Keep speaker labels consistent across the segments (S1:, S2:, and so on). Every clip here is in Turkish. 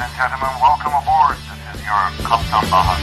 S1: and gentlemen, welcome aboard. This is your Kaptan Baha.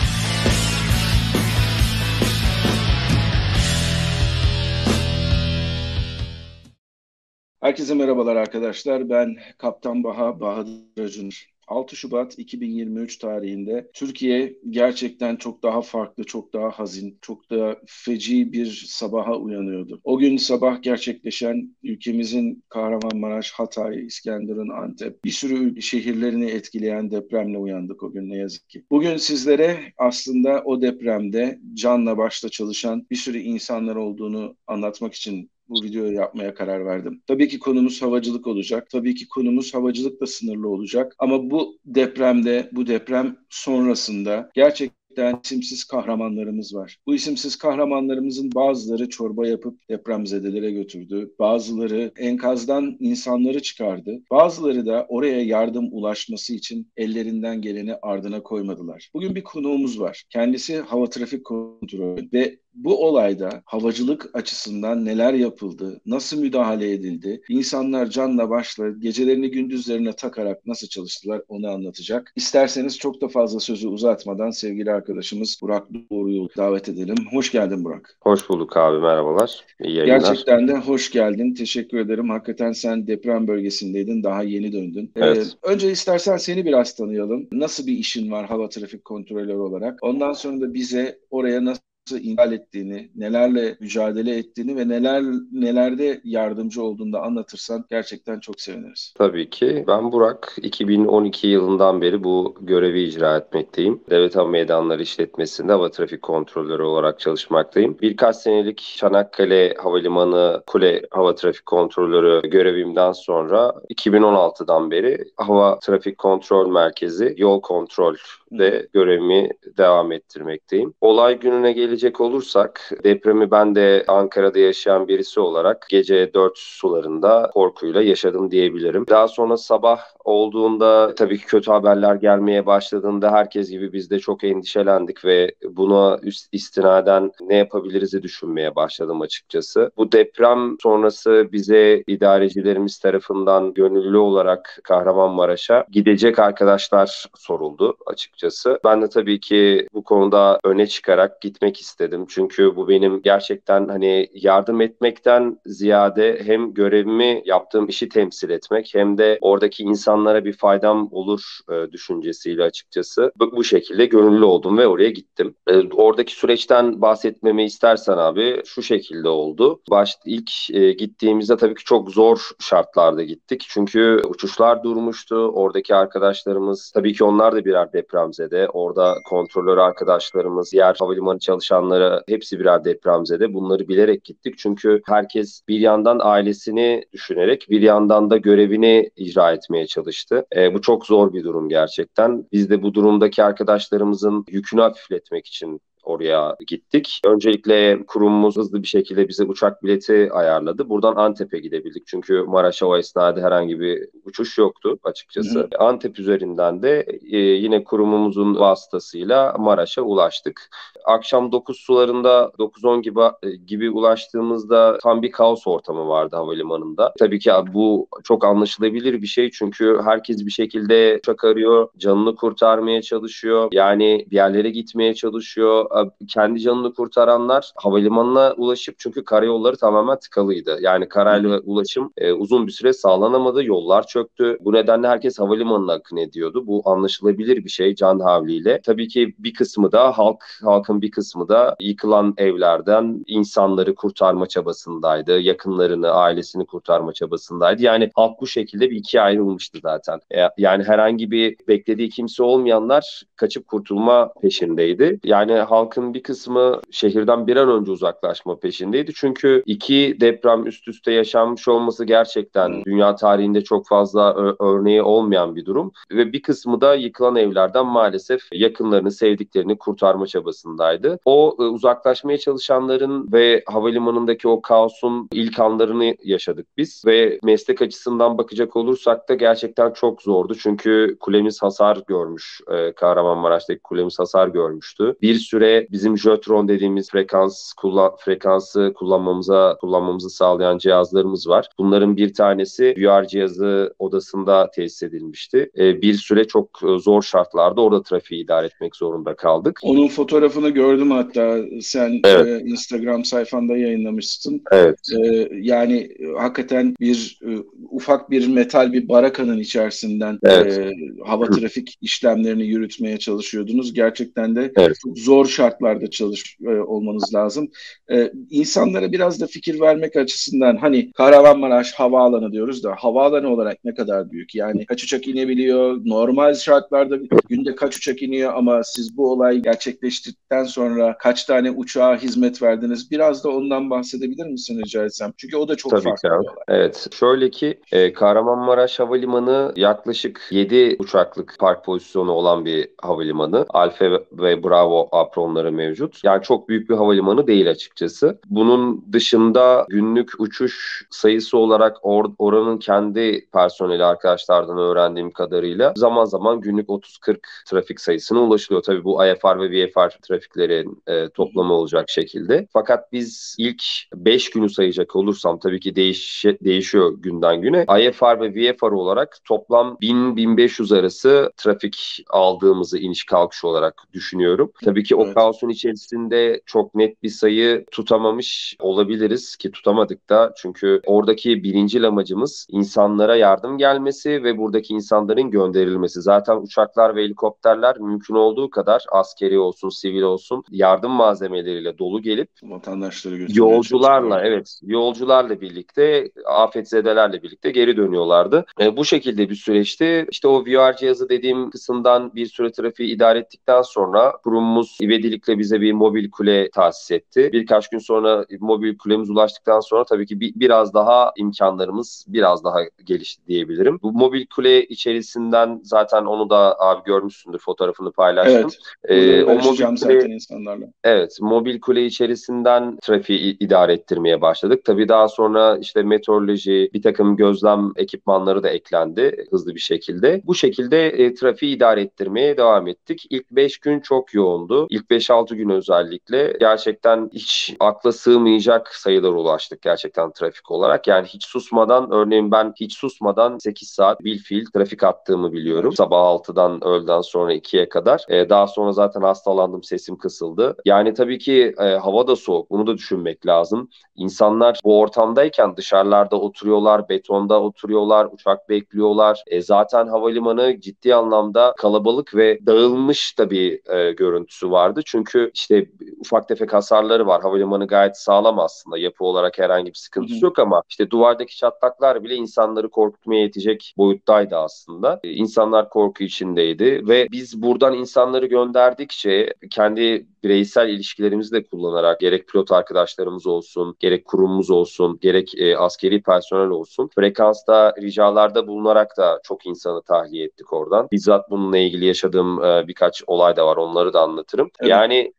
S2: Herkese merhabalar arkadaşlar. Ben Kaptan Baha Bahadır Acunur. 6 Şubat 2023 tarihinde Türkiye gerçekten çok daha farklı, çok daha hazin, çok daha feci bir sabaha uyanıyordu. O gün sabah gerçekleşen ülkemizin Kahramanmaraş, Hatay, İskenderun, Antep bir sürü şehirlerini etkileyen depremle uyandık o gün ne yazık ki. Bugün sizlere aslında o depremde canla başla çalışan bir sürü insanlar olduğunu anlatmak için bu videoyu yapmaya karar verdim. Tabii ki konumuz havacılık olacak. Tabii ki konumuz havacılıkla sınırlı olacak. Ama bu depremde, bu deprem sonrasında gerçekten isimsiz kahramanlarımız var. Bu isimsiz kahramanlarımızın bazıları çorba yapıp depremzedelere götürdü. Bazıları enkazdan insanları çıkardı. Bazıları da oraya yardım ulaşması için ellerinden geleni ardına koymadılar. Bugün bir konuğumuz var. Kendisi hava trafik kontrolü ve bu olayda havacılık açısından neler yapıldı, nasıl müdahale edildi, insanlar canla başla gecelerini gündüzlerine takarak nasıl çalıştılar onu anlatacak. İsterseniz çok da fazla sözü uzatmadan sevgili arkadaşımız Burak Doğru'yu davet edelim. Hoş geldin Burak.
S3: Hoş bulduk abi merhabalar. İyi yayınlar.
S2: Gerçekten de hoş geldin. Teşekkür ederim. Hakikaten sen deprem bölgesindeydin. Daha yeni döndün.
S3: Evet.
S2: Ee, önce istersen seni biraz tanıyalım. Nasıl bir işin var hava trafik kontrolörü olarak? Ondan sonra da bize oraya nasıl inhal ettiğini, nelerle mücadele ettiğini ve neler nelerde yardımcı olduğunu da anlatırsan gerçekten çok seviniriz.
S3: Tabii ki. Ben Burak. 2012 yılından beri bu görevi icra etmekteyim. Devlet Hava Meydanları İşletmesi'nde hava trafik kontrolörü olarak çalışmaktayım. Birkaç senelik Çanakkale Havalimanı Kule Hava Trafik Kontrolörü görevimden sonra 2016'dan beri Hava Trafik Kontrol Merkezi Yol Kontrol de görevimi devam ettirmekteyim. Olay gününe gelecek olursak depremi ben de Ankara'da yaşayan birisi olarak gece 4 sularında korkuyla yaşadım diyebilirim. Daha sonra sabah olduğunda tabii ki kötü haberler gelmeye başladığında herkes gibi biz de çok endişelendik ve buna istinaden ne yapabiliriz'i düşünmeye başladım açıkçası. Bu deprem sonrası bize idarecilerimiz tarafından gönüllü olarak Kahramanmaraş'a gidecek arkadaşlar soruldu açıkçası. Ben de tabii ki bu konuda öne çıkarak gitmek istedim. Çünkü bu benim gerçekten hani yardım etmekten ziyade hem görevimi yaptığım işi temsil etmek hem de oradaki insanlara bir faydam olur e, düşüncesiyle açıkçası bu, bu şekilde gönüllü oldum ve oraya gittim. E, oradaki süreçten bahsetmemi istersen abi şu şekilde oldu. Baş ilk e, gittiğimizde tabii ki çok zor şartlarda gittik. Çünkü uçuşlar durmuştu. Oradaki arkadaşlarımız tabii ki onlar da birer depremzede. Orada kontrolör arkadaşlarımız, diğer havalimanı çalışanları hepsi birer depremzede. Bunları bilerek gittik. Çünkü herkes bir yandan ailesini düşünerek bir yandan da görevini icra etmeye çalıştı. E, bu çok zor bir durum gerçekten. Biz de bu durumdaki arkadaşlarımızın yükünü hafifletmek için oraya gittik. Öncelikle kurumumuz hızlı bir şekilde bize uçak bileti ayarladı. Buradan Antep'e gidebildik. Çünkü Maraş'a o esnada herhangi bir uçuş yoktu açıkçası. Hı. Antep üzerinden de e, yine kurumumuzun vasıtasıyla Maraş'a ulaştık. Akşam 9 sularında 9-10 gibi e, gibi ulaştığımızda tam bir kaos ortamı vardı havalimanında. Tabii ki bu çok anlaşılabilir bir şey çünkü herkes bir şekilde uçak arıyor, canını kurtarmaya çalışıyor. Yani bir yerlere gitmeye çalışıyor kendi canını kurtaranlar havalimanına ulaşıp çünkü karayolları tamamen tıkalıydı. Yani karayla ulaşım e, uzun bir süre sağlanamadı. Yollar çöktü. Bu nedenle herkes havalimanına akın ediyordu. Bu anlaşılabilir bir şey can havliyle. Tabii ki bir kısmı da halk, halkın bir kısmı da yıkılan evlerden insanları kurtarma çabasındaydı. Yakınlarını, ailesini kurtarma çabasındaydı. Yani halk bu şekilde bir ikiye ayrılmıştı zaten. E, yani herhangi bir beklediği kimse olmayanlar kaçıp kurtulma peşindeydi. Yani halk halkın bir kısmı şehirden bir an önce uzaklaşma peşindeydi. Çünkü iki deprem üst üste yaşanmış olması gerçekten dünya tarihinde çok fazla örneği olmayan bir durum. Ve bir kısmı da yıkılan evlerden maalesef yakınlarını, sevdiklerini kurtarma çabasındaydı. O uzaklaşmaya çalışanların ve havalimanındaki o kaosun ilk anlarını yaşadık biz. Ve meslek açısından bakacak olursak da gerçekten çok zordu. Çünkü kulemiz hasar görmüş. Kahramanmaraş'taki kulemiz hasar görmüştü. Bir süre bizim Jötron dediğimiz frekans kullan, frekansı kullanmamıza kullanmamızı sağlayan cihazlarımız var. Bunların bir tanesi VR cihazı odasında tesis edilmişti. E, bir süre çok e, zor şartlarda orada trafiği idare etmek zorunda kaldık.
S2: Onun fotoğrafını gördüm hatta sen evet. e, Instagram sayfanda yayınlamışsın.
S3: Evet.
S2: E, yani e, hakikaten bir e, ufak bir metal bir barakanın içerisinden evet. e, hava trafik işlemlerini yürütmeye çalışıyordunuz. Gerçekten de evet. çok zor şartlarda çalış e, olmanız lazım. E, insanlara biraz da fikir vermek açısından hani Kahramanmaraş havaalanı diyoruz da havaalanı olarak ne kadar büyük? Yani kaç uçak inebiliyor? Normal şartlarda günde kaç uçak iniyor ama siz bu olay gerçekleştirdikten sonra kaç tane uçağa hizmet verdiniz? Biraz da ondan bahsedebilir misin rica etsem? Çünkü o da çok
S3: Tabii
S2: farklı
S3: ki. Evet. Şöyle ki e, Kahramanmaraş Havalimanı yaklaşık 7 uçaklık park pozisyonu olan bir havalimanı. Alfa ve Bravo apronları mevcut. Yani çok büyük bir havalimanı değil açıkçası. Bunun dışında günlük uçuş sayısı olarak or oranın kendi personeli arkadaşlardan öğrendiğim kadarıyla zaman zaman günlük 30-40 trafik sayısına ulaşılıyor. Tabii bu IFR ve VFR trafiklerin e, toplamı olacak şekilde. Fakat biz ilk 5 günü sayacak olursam tabii ki değiş değişiyor günden güne. IFR ve VFR olarak toplam 1000-1500 arası trafik aldığımızı iniş kalkış olarak düşünüyorum. Tabii ki o. kaosun içerisinde çok net bir sayı tutamamış olabiliriz ki tutamadık da çünkü oradaki birinci amacımız insanlara yardım gelmesi ve buradaki insanların gönderilmesi. Zaten uçaklar ve helikopterler mümkün olduğu kadar askeri olsun, sivil olsun yardım malzemeleriyle dolu gelip
S2: vatandaşları
S3: yolcularla evet yolcularla birlikte afetzedelerle birlikte geri dönüyorlardı. E, bu şekilde bir süreçti. İşte o VR cihazı dediğim kısımdan bir süre trafiği idare ettikten sonra kurumumuz ivedilikle bize bir mobil kule tahsis etti. Birkaç gün sonra mobil kulemiz ulaştıktan sonra tabii ki bir, biraz daha imkanlarımız biraz daha gelişti diyebilirim. Bu mobil kule içerisinden zaten onu da abi görmüşsündür fotoğrafını paylaştım.
S2: Evet. Ee, o mobil kule, zaten insanlarla.
S3: Evet. Mobil kule içerisinden trafiği idare ettirmeye başladık. Tabii daha sonra işte meteoroloji, bir takım gözlem ekipmanları da eklendi hızlı bir şekilde. Bu şekilde e, trafiği idare ettirmeye devam ettik. İlk 5 gün çok yoğundu. İlk 5-6 gün özellikle gerçekten hiç akla sığmayacak sayılar ulaştık gerçekten trafik olarak. Yani hiç susmadan örneğin ben hiç susmadan 8 saat bilfiil trafik attığımı biliyorum. Sabah 6'dan öğleden sonra 2'ye kadar. Ee, daha sonra zaten hastalandım sesim kısıldı. Yani tabii ki e, hava da soğuk. Bunu da düşünmek lazım. İnsanlar bu ortamdayken dışarılarda oturuyorlar, betonda oturuyorlar, uçak bekliyorlar. E, zaten havalimanı ciddi anlamda kalabalık ve dağılmış da bir e, görüntüsü vardı. Çünkü işte ufak tefek hasarları var. Havalimanı gayet sağlam aslında. Yapı olarak herhangi bir sıkıntısı Hı-hı. yok ama işte duvardaki çatlaklar bile insanları korkutmaya yetecek boyuttaydı aslında. E, insanlar korku içindeydi ve biz buradan insanları gönderdikçe kendi bireysel ilişkilerimizi de kullanarak gerek pilot arkadaşlarımız olsun, gerek kurumumuz olsun, gerek e, askeri personel olsun frekansta ricalarda bulunarak da çok insanı tahliye ettik oradan. Bizzat bununla ilgili yaşadığım e, birkaç olay da var. Onları da anlatırım. Evet. Yani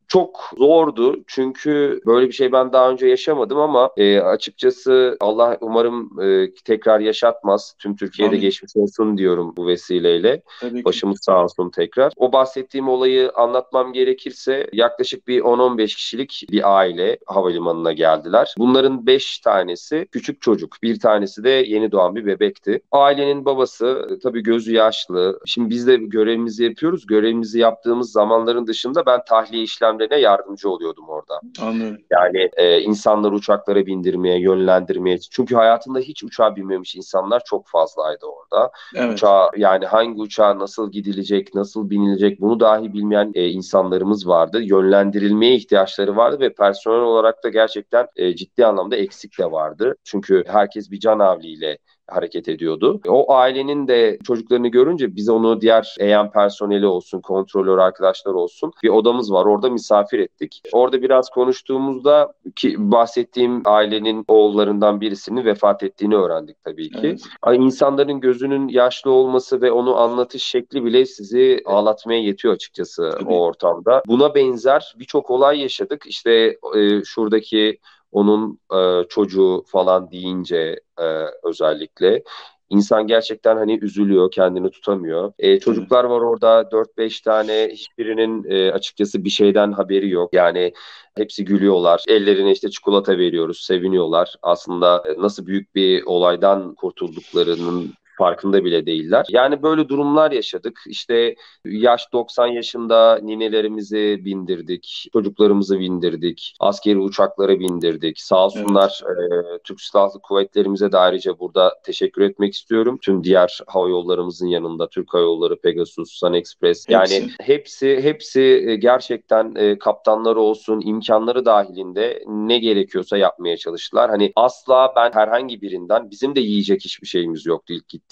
S3: çok zordu çünkü böyle bir şey ben daha önce yaşamadım ama e, açıkçası Allah umarım e, tekrar yaşatmaz. Tüm Türkiye'de Amin. geçmiş olsun diyorum bu vesileyle. Tabii Başımız sağ olsun tekrar. O bahsettiğim olayı anlatmam gerekirse yaklaşık bir 10-15 kişilik bir aile havalimanına geldiler. Bunların 5 tanesi küçük çocuk. Bir tanesi de yeni doğan bir bebekti. Ailenin babası tabii gözü yaşlı. Şimdi biz de görevimizi yapıyoruz. Görevimizi yaptığımız zamanların dışında ben tahliye işlem işlemlerine yardımcı oluyordum orada.
S2: Anladım.
S3: Yani e, insanları uçaklara bindirmeye, yönlendirmeye. Çünkü hayatında hiç uçağa binmemiş insanlar çok fazlaydı orada. Evet. Uçağa yani hangi uçağa nasıl gidilecek, nasıl binilecek bunu dahi bilmeyen e, insanlarımız vardı. Yönlendirilmeye ihtiyaçları vardı ve personel olarak da gerçekten e, ciddi anlamda eksik de vardı. Çünkü herkes bir can avliyle hareket ediyordu. O ailenin de çocuklarını görünce biz onu diğer EYAN personeli olsun, kontrolör arkadaşlar olsun bir odamız var. Orada misafir ettik. Orada biraz konuştuğumuzda ki bahsettiğim ailenin oğullarından birisinin vefat ettiğini öğrendik tabii ki. Evet. İnsanların gözünün yaşlı olması ve onu anlatış şekli bile sizi ağlatmaya yetiyor açıkçası tabii. o ortamda. Buna benzer birçok olay yaşadık. İşte e, şuradaki onun e, çocuğu falan deyince e, özellikle İnsan gerçekten hani üzülüyor, kendini tutamıyor. E, çocuklar var orada 4-5 tane hiçbirinin e, açıkçası bir şeyden haberi yok. Yani hepsi gülüyorlar. Ellerine işte çikolata veriyoruz, seviniyorlar. Aslında e, nasıl büyük bir olaydan kurtulduklarının farkında bile değiller. Yani böyle durumlar yaşadık. İşte yaş 90 yaşında ninelerimizi bindirdik, çocuklarımızı bindirdik, askeri uçaklara bindirdik. Sağ olsunlar evet. e, Türk Silahlı Kuvvetlerimize de ayrıca burada teşekkür etmek istiyorum. Tüm diğer hava yollarımızın yanında Türk Hava Yolları, Pegasus, Sun Express yani hepsi hepsi, hepsi gerçekten e, kaptanları olsun, imkanları dahilinde ne gerekiyorsa yapmaya çalıştılar. Hani asla ben herhangi birinden bizim de yiyecek hiçbir şeyimiz yoktu ilk gittiğimizde.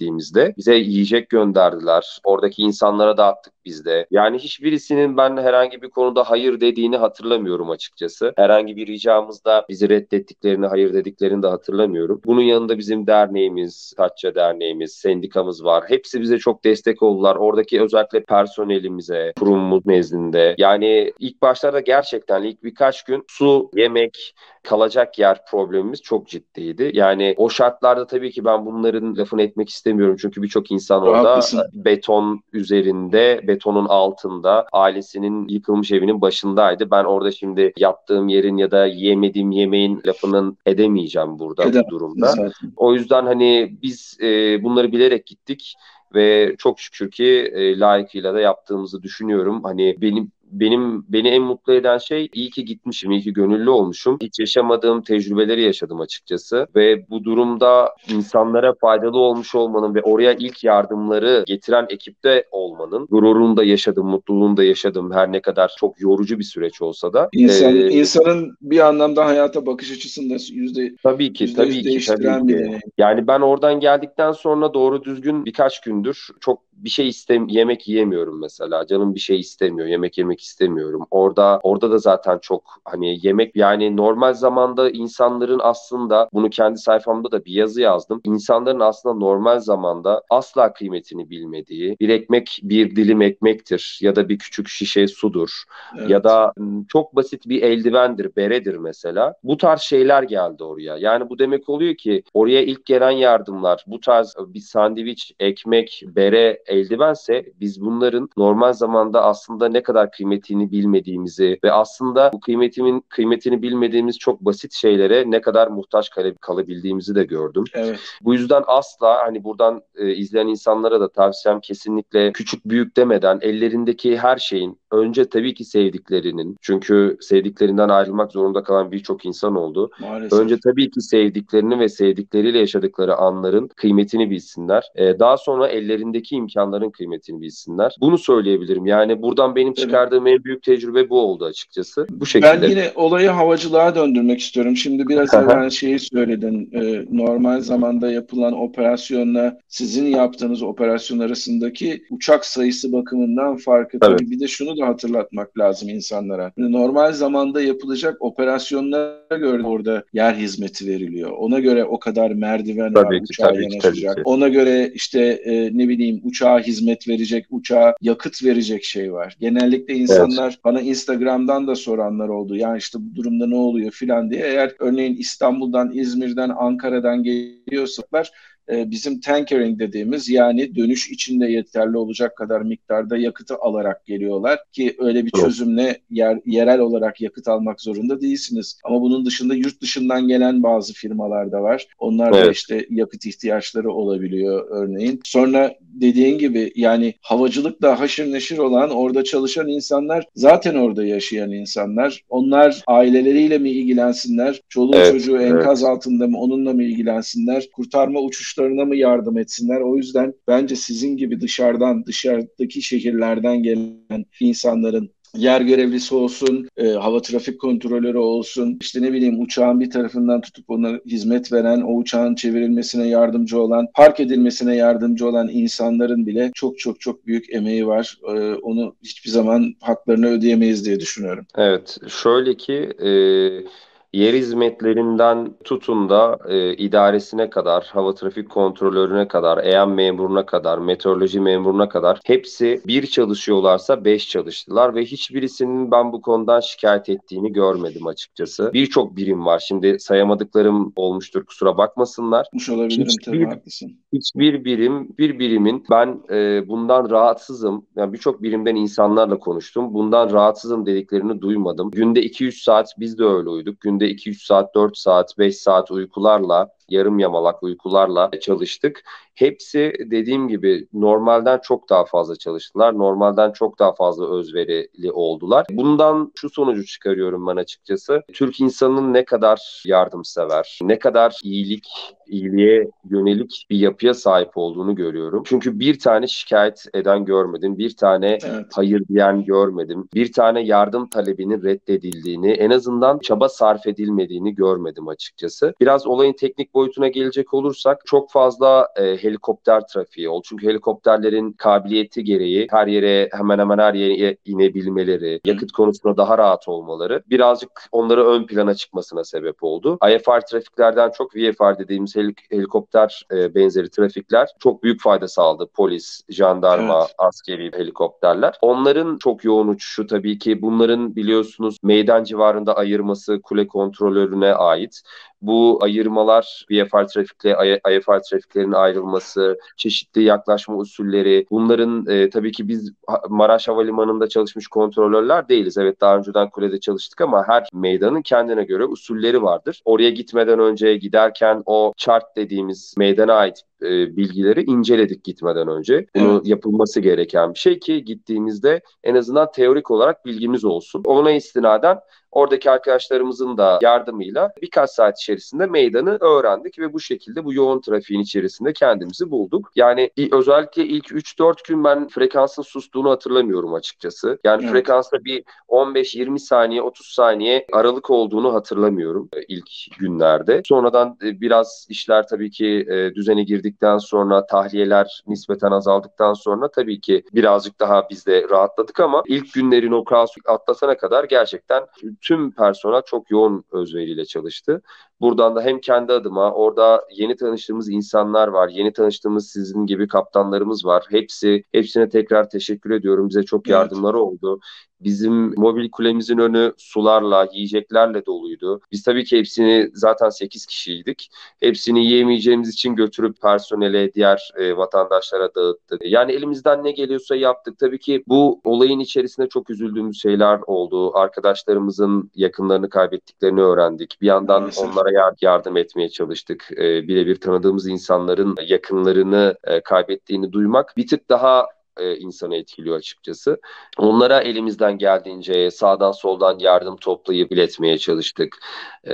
S3: Bize yiyecek gönderdiler. Oradaki insanlara dağıttık biz de. Yani hiçbirisinin ben herhangi bir konuda hayır dediğini hatırlamıyorum açıkçası. Herhangi bir ricamızda bizi reddettiklerini, hayır dediklerini de hatırlamıyorum. Bunun yanında bizim derneğimiz, Tatça Derneğimiz, sendikamız var. Hepsi bize çok destek oldular. Oradaki özellikle personelimize, kurumumuz nezdinde. Yani ilk başlarda gerçekten ilk birkaç gün su, yemek, kalacak yer problemimiz çok ciddiydi. Yani o şartlarda tabii ki ben bunların lafını etmek istemiyorum. Çünkü birçok insan orada Haklısın. beton üzerinde, betonun altında ailesinin yıkılmış evinin başındaydı. Ben orada şimdi yattığım yerin ya da yemediğim yemeğin lafının edemeyeceğim burada Edem, bu durumda. Zaten. O yüzden hani biz e, bunları bilerek gittik ve çok şükür ki e, layıkıyla da yaptığımızı düşünüyorum. Hani benim benim beni en mutlu eden şey iyi ki gitmişim, iyi ki gönüllü olmuşum. Hiç yaşamadığım tecrübeleri yaşadım açıkçası ve bu durumda insanlara faydalı olmuş olmanın ve oraya ilk yardımları getiren ekipte olmanın gururunu da yaşadım, mutluluğunu da yaşadım her ne kadar çok yorucu bir süreç olsa da.
S2: İnsan, ee, insanın bir anlamda hayata bakış açısında yüzde
S3: tabii ki yüzde tabii ki tabii ki. Yani ben oradan geldikten sonra doğru düzgün birkaç gündür çok bir şey istem yemek yiyemiyorum mesela. Canım bir şey istemiyor. Yemek yemek istemiyorum. Orada orada da zaten çok hani yemek yani normal zamanda insanların aslında bunu kendi sayfamda da bir yazı yazdım. İnsanların aslında normal zamanda asla kıymetini bilmediği bir ekmek bir dilim ekmektir ya da bir küçük şişe sudur evet. ya da çok basit bir eldivendir, beredir mesela. Bu tarz şeyler geldi oraya. Yani bu demek oluyor ki oraya ilk gelen yardımlar bu tarz bir sandviç, ekmek, bere, eldivense biz bunların normal zamanda aslında ne kadar kıymetini bilmediğimizi ve aslında bu kıymetimin kıymetini bilmediğimiz çok basit şeylere ne kadar muhtaç kal- kalabildiğimizi de gördüm.
S2: Evet.
S3: Bu yüzden asla hani buradan e, izleyen insanlara da tavsiyem kesinlikle küçük büyük demeden ellerindeki her şeyin önce tabii ki sevdiklerinin çünkü sevdiklerinden ayrılmak zorunda kalan birçok insan oldu. Maalesef. Önce tabii ki sevdiklerini ve sevdikleriyle yaşadıkları anların kıymetini bilsinler. Ee, daha sonra ellerindeki imkanların kıymetini bilsinler. Bunu söyleyebilirim. Yani buradan benim çıkardığım evet. en büyük tecrübe bu oldu açıkçası. Bu şekilde.
S2: Ben yine olayı havacılığa döndürmek istiyorum. Şimdi biraz evvel şeyi söyledin. Ee, normal zamanda yapılan operasyonla sizin yaptığınız operasyon arasındaki uçak sayısı bakımından farkı. Tabii, tabii bir de şunu da hatırlatmak lazım insanlara. Normal zamanda yapılacak operasyonlara göre orada yer hizmeti veriliyor. Ona göre o kadar merdiven tabii var ki, uçağa tabii yanaşacak. Ki, Ona göre işte e, ne bileyim uçağa hizmet verecek, uçağa yakıt verecek şey var. Genellikle insanlar evet. bana Instagram'dan da soranlar oldu. Yani işte bu durumda ne oluyor filan diye. Eğer örneğin İstanbul'dan, İzmir'den, Ankara'dan geliyorsalar e, bizim tankering dediğimiz yani dönüş içinde yeterli olacak kadar miktarda yakıtı alarak geliyorlar ki öyle bir çözümle yer, yerel olarak yakıt almak zorunda değilsiniz. Ama bunun dışında yurt dışından gelen bazı firmalar da var. Onlar evet. da işte yakıt ihtiyaçları olabiliyor örneğin. Sonra dediğin gibi yani havacılıkla haşır neşir olan orada çalışan insanlar zaten orada yaşayan insanlar. Onlar aileleriyle mi ilgilensinler? Çoluğu evet, çocuğu enkaz evet. altında mı onunla mı ilgilensinler? Kurtarma uçuşlarına mı yardım etsinler? O yüzden bence sizin gibi dışarıdan dışarıdaki şehirlerden gelen insanların yer görevlisi olsun, e, hava trafik kontrolörü olsun, işte ne bileyim uçağın bir tarafından tutup ona hizmet veren, o uçağın çevrilmesine yardımcı olan, park edilmesine yardımcı olan insanların bile çok çok çok büyük emeği var. E, onu hiçbir zaman haklarını ödeyemeyiz diye düşünüyorum.
S3: Evet, şöyle ki e, yer hizmetlerinden tutun da e, idaresine kadar, hava trafik kontrolörüne kadar, EYAM memuruna kadar, meteoroloji memuruna kadar hepsi bir çalışıyorlarsa beş çalıştılar ve hiçbirisinin ben bu konudan şikayet ettiğini görmedim açıkçası. Birçok birim var. Şimdi sayamadıklarım olmuştur kusura bakmasınlar.
S2: Yapmış olabilirim
S3: Hiçbir-
S2: tabii haklısın.
S3: Hiçbir birim, bir birimin ben e, bundan rahatsızım. Yani birçok birimden insanlarla konuştum. Bundan rahatsızım dediklerini duymadım. Günde 2-3 saat biz de öyle uyuduk. Günde 2-3 saat, 4 saat, 5 saat uykularla yarım yamalak uykularla çalıştık. Hepsi dediğim gibi normalden çok daha fazla çalıştılar. Normalden çok daha fazla özverili oldular. Bundan şu sonucu çıkarıyorum ben açıkçası. Türk insanının ne kadar yardımsever, ne kadar iyilik, iyiliğe yönelik bir yapıya sahip olduğunu görüyorum. Çünkü bir tane şikayet eden görmedim. Bir tane
S2: Evet.
S3: hayır diyen görmedim. Bir tane yardım talebinin reddedildiğini, en azından çaba sarf edilmediğini görmedim açıkçası. Biraz olayın teknik boyutuna gelecek olursak çok fazla e, helikopter trafiği oldu. Çünkü helikopterlerin kabiliyeti gereği her yere hemen hemen her yere inebilmeleri, yakıt konusunda daha rahat olmaları birazcık onları ön plana çıkmasına sebep oldu. IFR trafiklerden çok VFR dediğimiz helik- helikopter e, benzeri trafikler çok büyük fayda sağladı. Polis, jandarma,
S2: Evet.
S3: askeri helikopterler. Onların çok yoğun uçuşu tabii ki bunların biliyorsunuz meydan civarında ayırması kule kontrolörüne ait. Bu ayırmalar VFR trafikle IFR trafiklerin ayrılması, çeşitli yaklaşma usulleri, bunların e, tabii ki biz Maraş Havalimanı'nda çalışmış kontrolörler değiliz. Evet daha önceden kulede çalıştık ama her meydanın kendine göre usulleri vardır. Oraya gitmeden önce giderken o chart dediğimiz meydana ait e, bilgileri inceledik gitmeden önce. Bunu
S2: Evet.
S3: yapılması gereken bir şey ki gittiğimizde en azından teorik olarak bilgimiz olsun. Ona istinaden oradaki arkadaşlarımızın da yardımıyla birkaç saat içerisinde meydanı öğrendik ve bu şekilde bu yoğun trafiğin içerisinde kendimizi bulduk. Yani özellikle ilk 3-4 gün ben frekansın sustuğunu hatırlamıyorum açıkçası. Yani
S2: Evet.
S3: frekansta bir 15-20 saniye, 30 saniye aralık olduğunu hatırlamıyorum e, ilk günlerde. Sonradan e, biraz işler tabii ki e, düzene girdikten sonra tahliyeler nispeten azaldıktan sonra tabii ki birazcık daha biz de rahatladık ama ilk günlerin o kaosu atlatana kadar gerçekten tüm personel çok yoğun özveriyle çalıştı. Buradan da hem kendi adıma orada yeni tanıştığımız insanlar var. Yeni tanıştığımız sizin gibi kaptanlarımız var. Hepsi hepsine tekrar teşekkür ediyorum. Bize çok
S2: Evet.
S3: yardımları oldu. Bizim mobil kulemizin önü sularla, yiyeceklerle doluydu. Biz tabii ki hepsini zaten 8 kişiydik. Hepsini yiyemeyeceğimiz için götürüp personele, diğer e, vatandaşlara dağıttık. Yani elimizden ne geliyorsa yaptık. Tabii ki bu olayın içerisinde çok üzüldüğümüz şeyler oldu. Arkadaşlarımızın yakınlarını kaybettiklerini öğrendik. Bir yandan
S2: Maalesef.
S3: Onlara yar- yardım etmeye çalıştık. E, birebir tanıdığımız insanların yakınlarını e, kaybettiğini duymak bir tık daha e, insanı etkiliyor açıkçası. Onlara elimizden geldiğince sağdan soldan yardım toplayıp iletmeye çalıştık. E,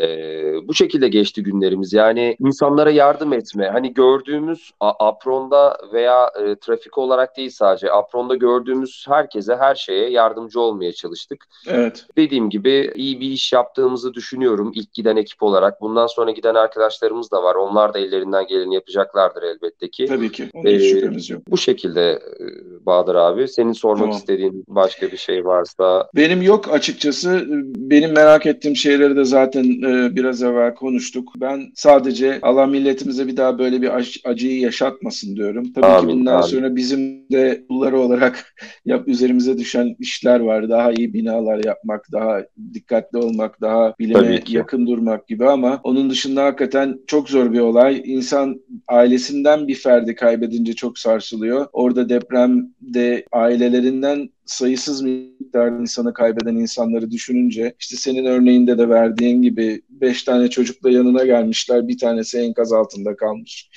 S3: bu şekilde geçti günlerimiz. Yani insanlara yardım etme. Hani gördüğümüz apronda veya e, trafik olarak değil sadece apronda gördüğümüz herkese her şeye yardımcı olmaya çalıştık.
S2: Evet.
S3: Dediğim gibi iyi bir iş yaptığımızı düşünüyorum ilk giden ekip olarak. Bundan sonra giden arkadaşlarımız da var. Onlar da ellerinden geleni yapacaklardır elbette ki.
S2: Tabii ki. Hiç
S3: Ee,
S2: şüphemiz yok.
S3: Bu şekilde e, Bahadır abi. Senin sormak
S2: Tamam.
S3: istediğin başka bir şey varsa
S2: Benim yok açıkçası. Benim merak ettiğim şeyleri de zaten e, biraz evvel konuştuk. Ben sadece Allah milletimize bir daha böyle bir ac- acıyı yaşatmasın diyorum. Tabii
S3: Amin,
S2: ki bundan
S3: amin.
S2: sonra bizim de kulları olarak yap üzerimize düşen işler var. Daha iyi binalar yapmak, daha dikkatli olmak, daha bilime yakın durmak gibi ama onun dışında hakikaten çok zor bir olay. İnsan ailesinden bir ferdi kaybedince çok sarsılıyor. Orada depremde ailelerinden sayısız miktarda insanı kaybeden insanları düşününce işte senin örneğinde de verdiğin gibi beş tane çocukla yanına gelmişler bir tanesi enkaz altında kalmış.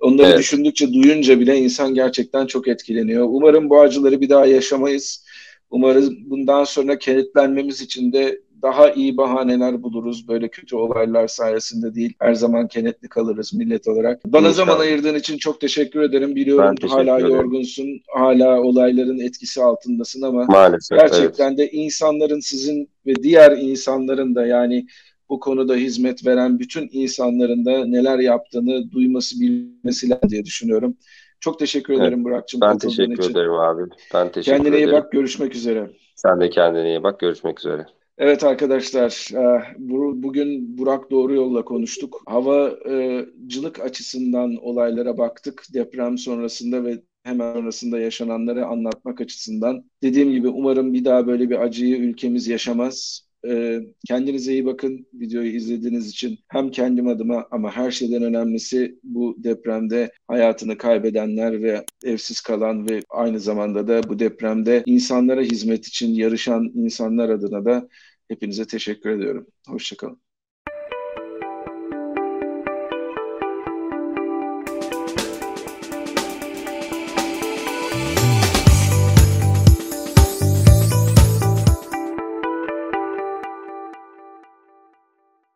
S2: Onları
S3: Evet.
S2: düşündükçe duyunca bile insan gerçekten çok etkileniyor. Umarım bu acıları bir daha yaşamayız. Umarız bundan sonra kenetlenmemiz için de daha iyi bahaneler buluruz. Böyle kötü olaylar sayesinde değil. Her zaman kenetli kalırız millet olarak. Bana
S3: İnşallah.
S2: zaman ayırdığın için çok teşekkür ederim. Biliyorum
S3: Ben teşekkür
S2: hala
S3: ederim.
S2: yorgunsun. Hala olayların etkisi altındasın ama
S3: maalesef evet.
S2: gerçekten de insanların sizin ve diğer insanların da yani bu konuda hizmet veren bütün insanların da neler yaptığını duyması bilmesi lazım diye düşünüyorum. Çok teşekkür
S3: Evet.
S2: ederim Burak'cığım
S3: Ben teşekkür
S2: için.
S3: ederim abi. Ben teşekkür
S2: Kendine iyi
S3: ederim.
S2: bak. Görüşmek üzere.
S3: Sen de kendine iyi bak. Görüşmek üzere.
S2: Evet arkadaşlar, e, bugün Burak Doğru Yol'la konuştuk. Havacılık açısından olaylara baktık. Deprem sonrasında ve hemen sonrasında yaşananları anlatmak açısından. Dediğim gibi umarım bir daha böyle bir acıyı ülkemiz yaşamaz. E, kendinize iyi bakın videoyu izlediğiniz için. Hem kendim adıma ama her şeyden önemlisi bu depremde hayatını kaybedenler ve evsiz kalan ve aynı zamanda da bu depremde insanlara hizmet için yarışan insanlar adına da hepinize teşekkür ediyorum. Hoşçakalın.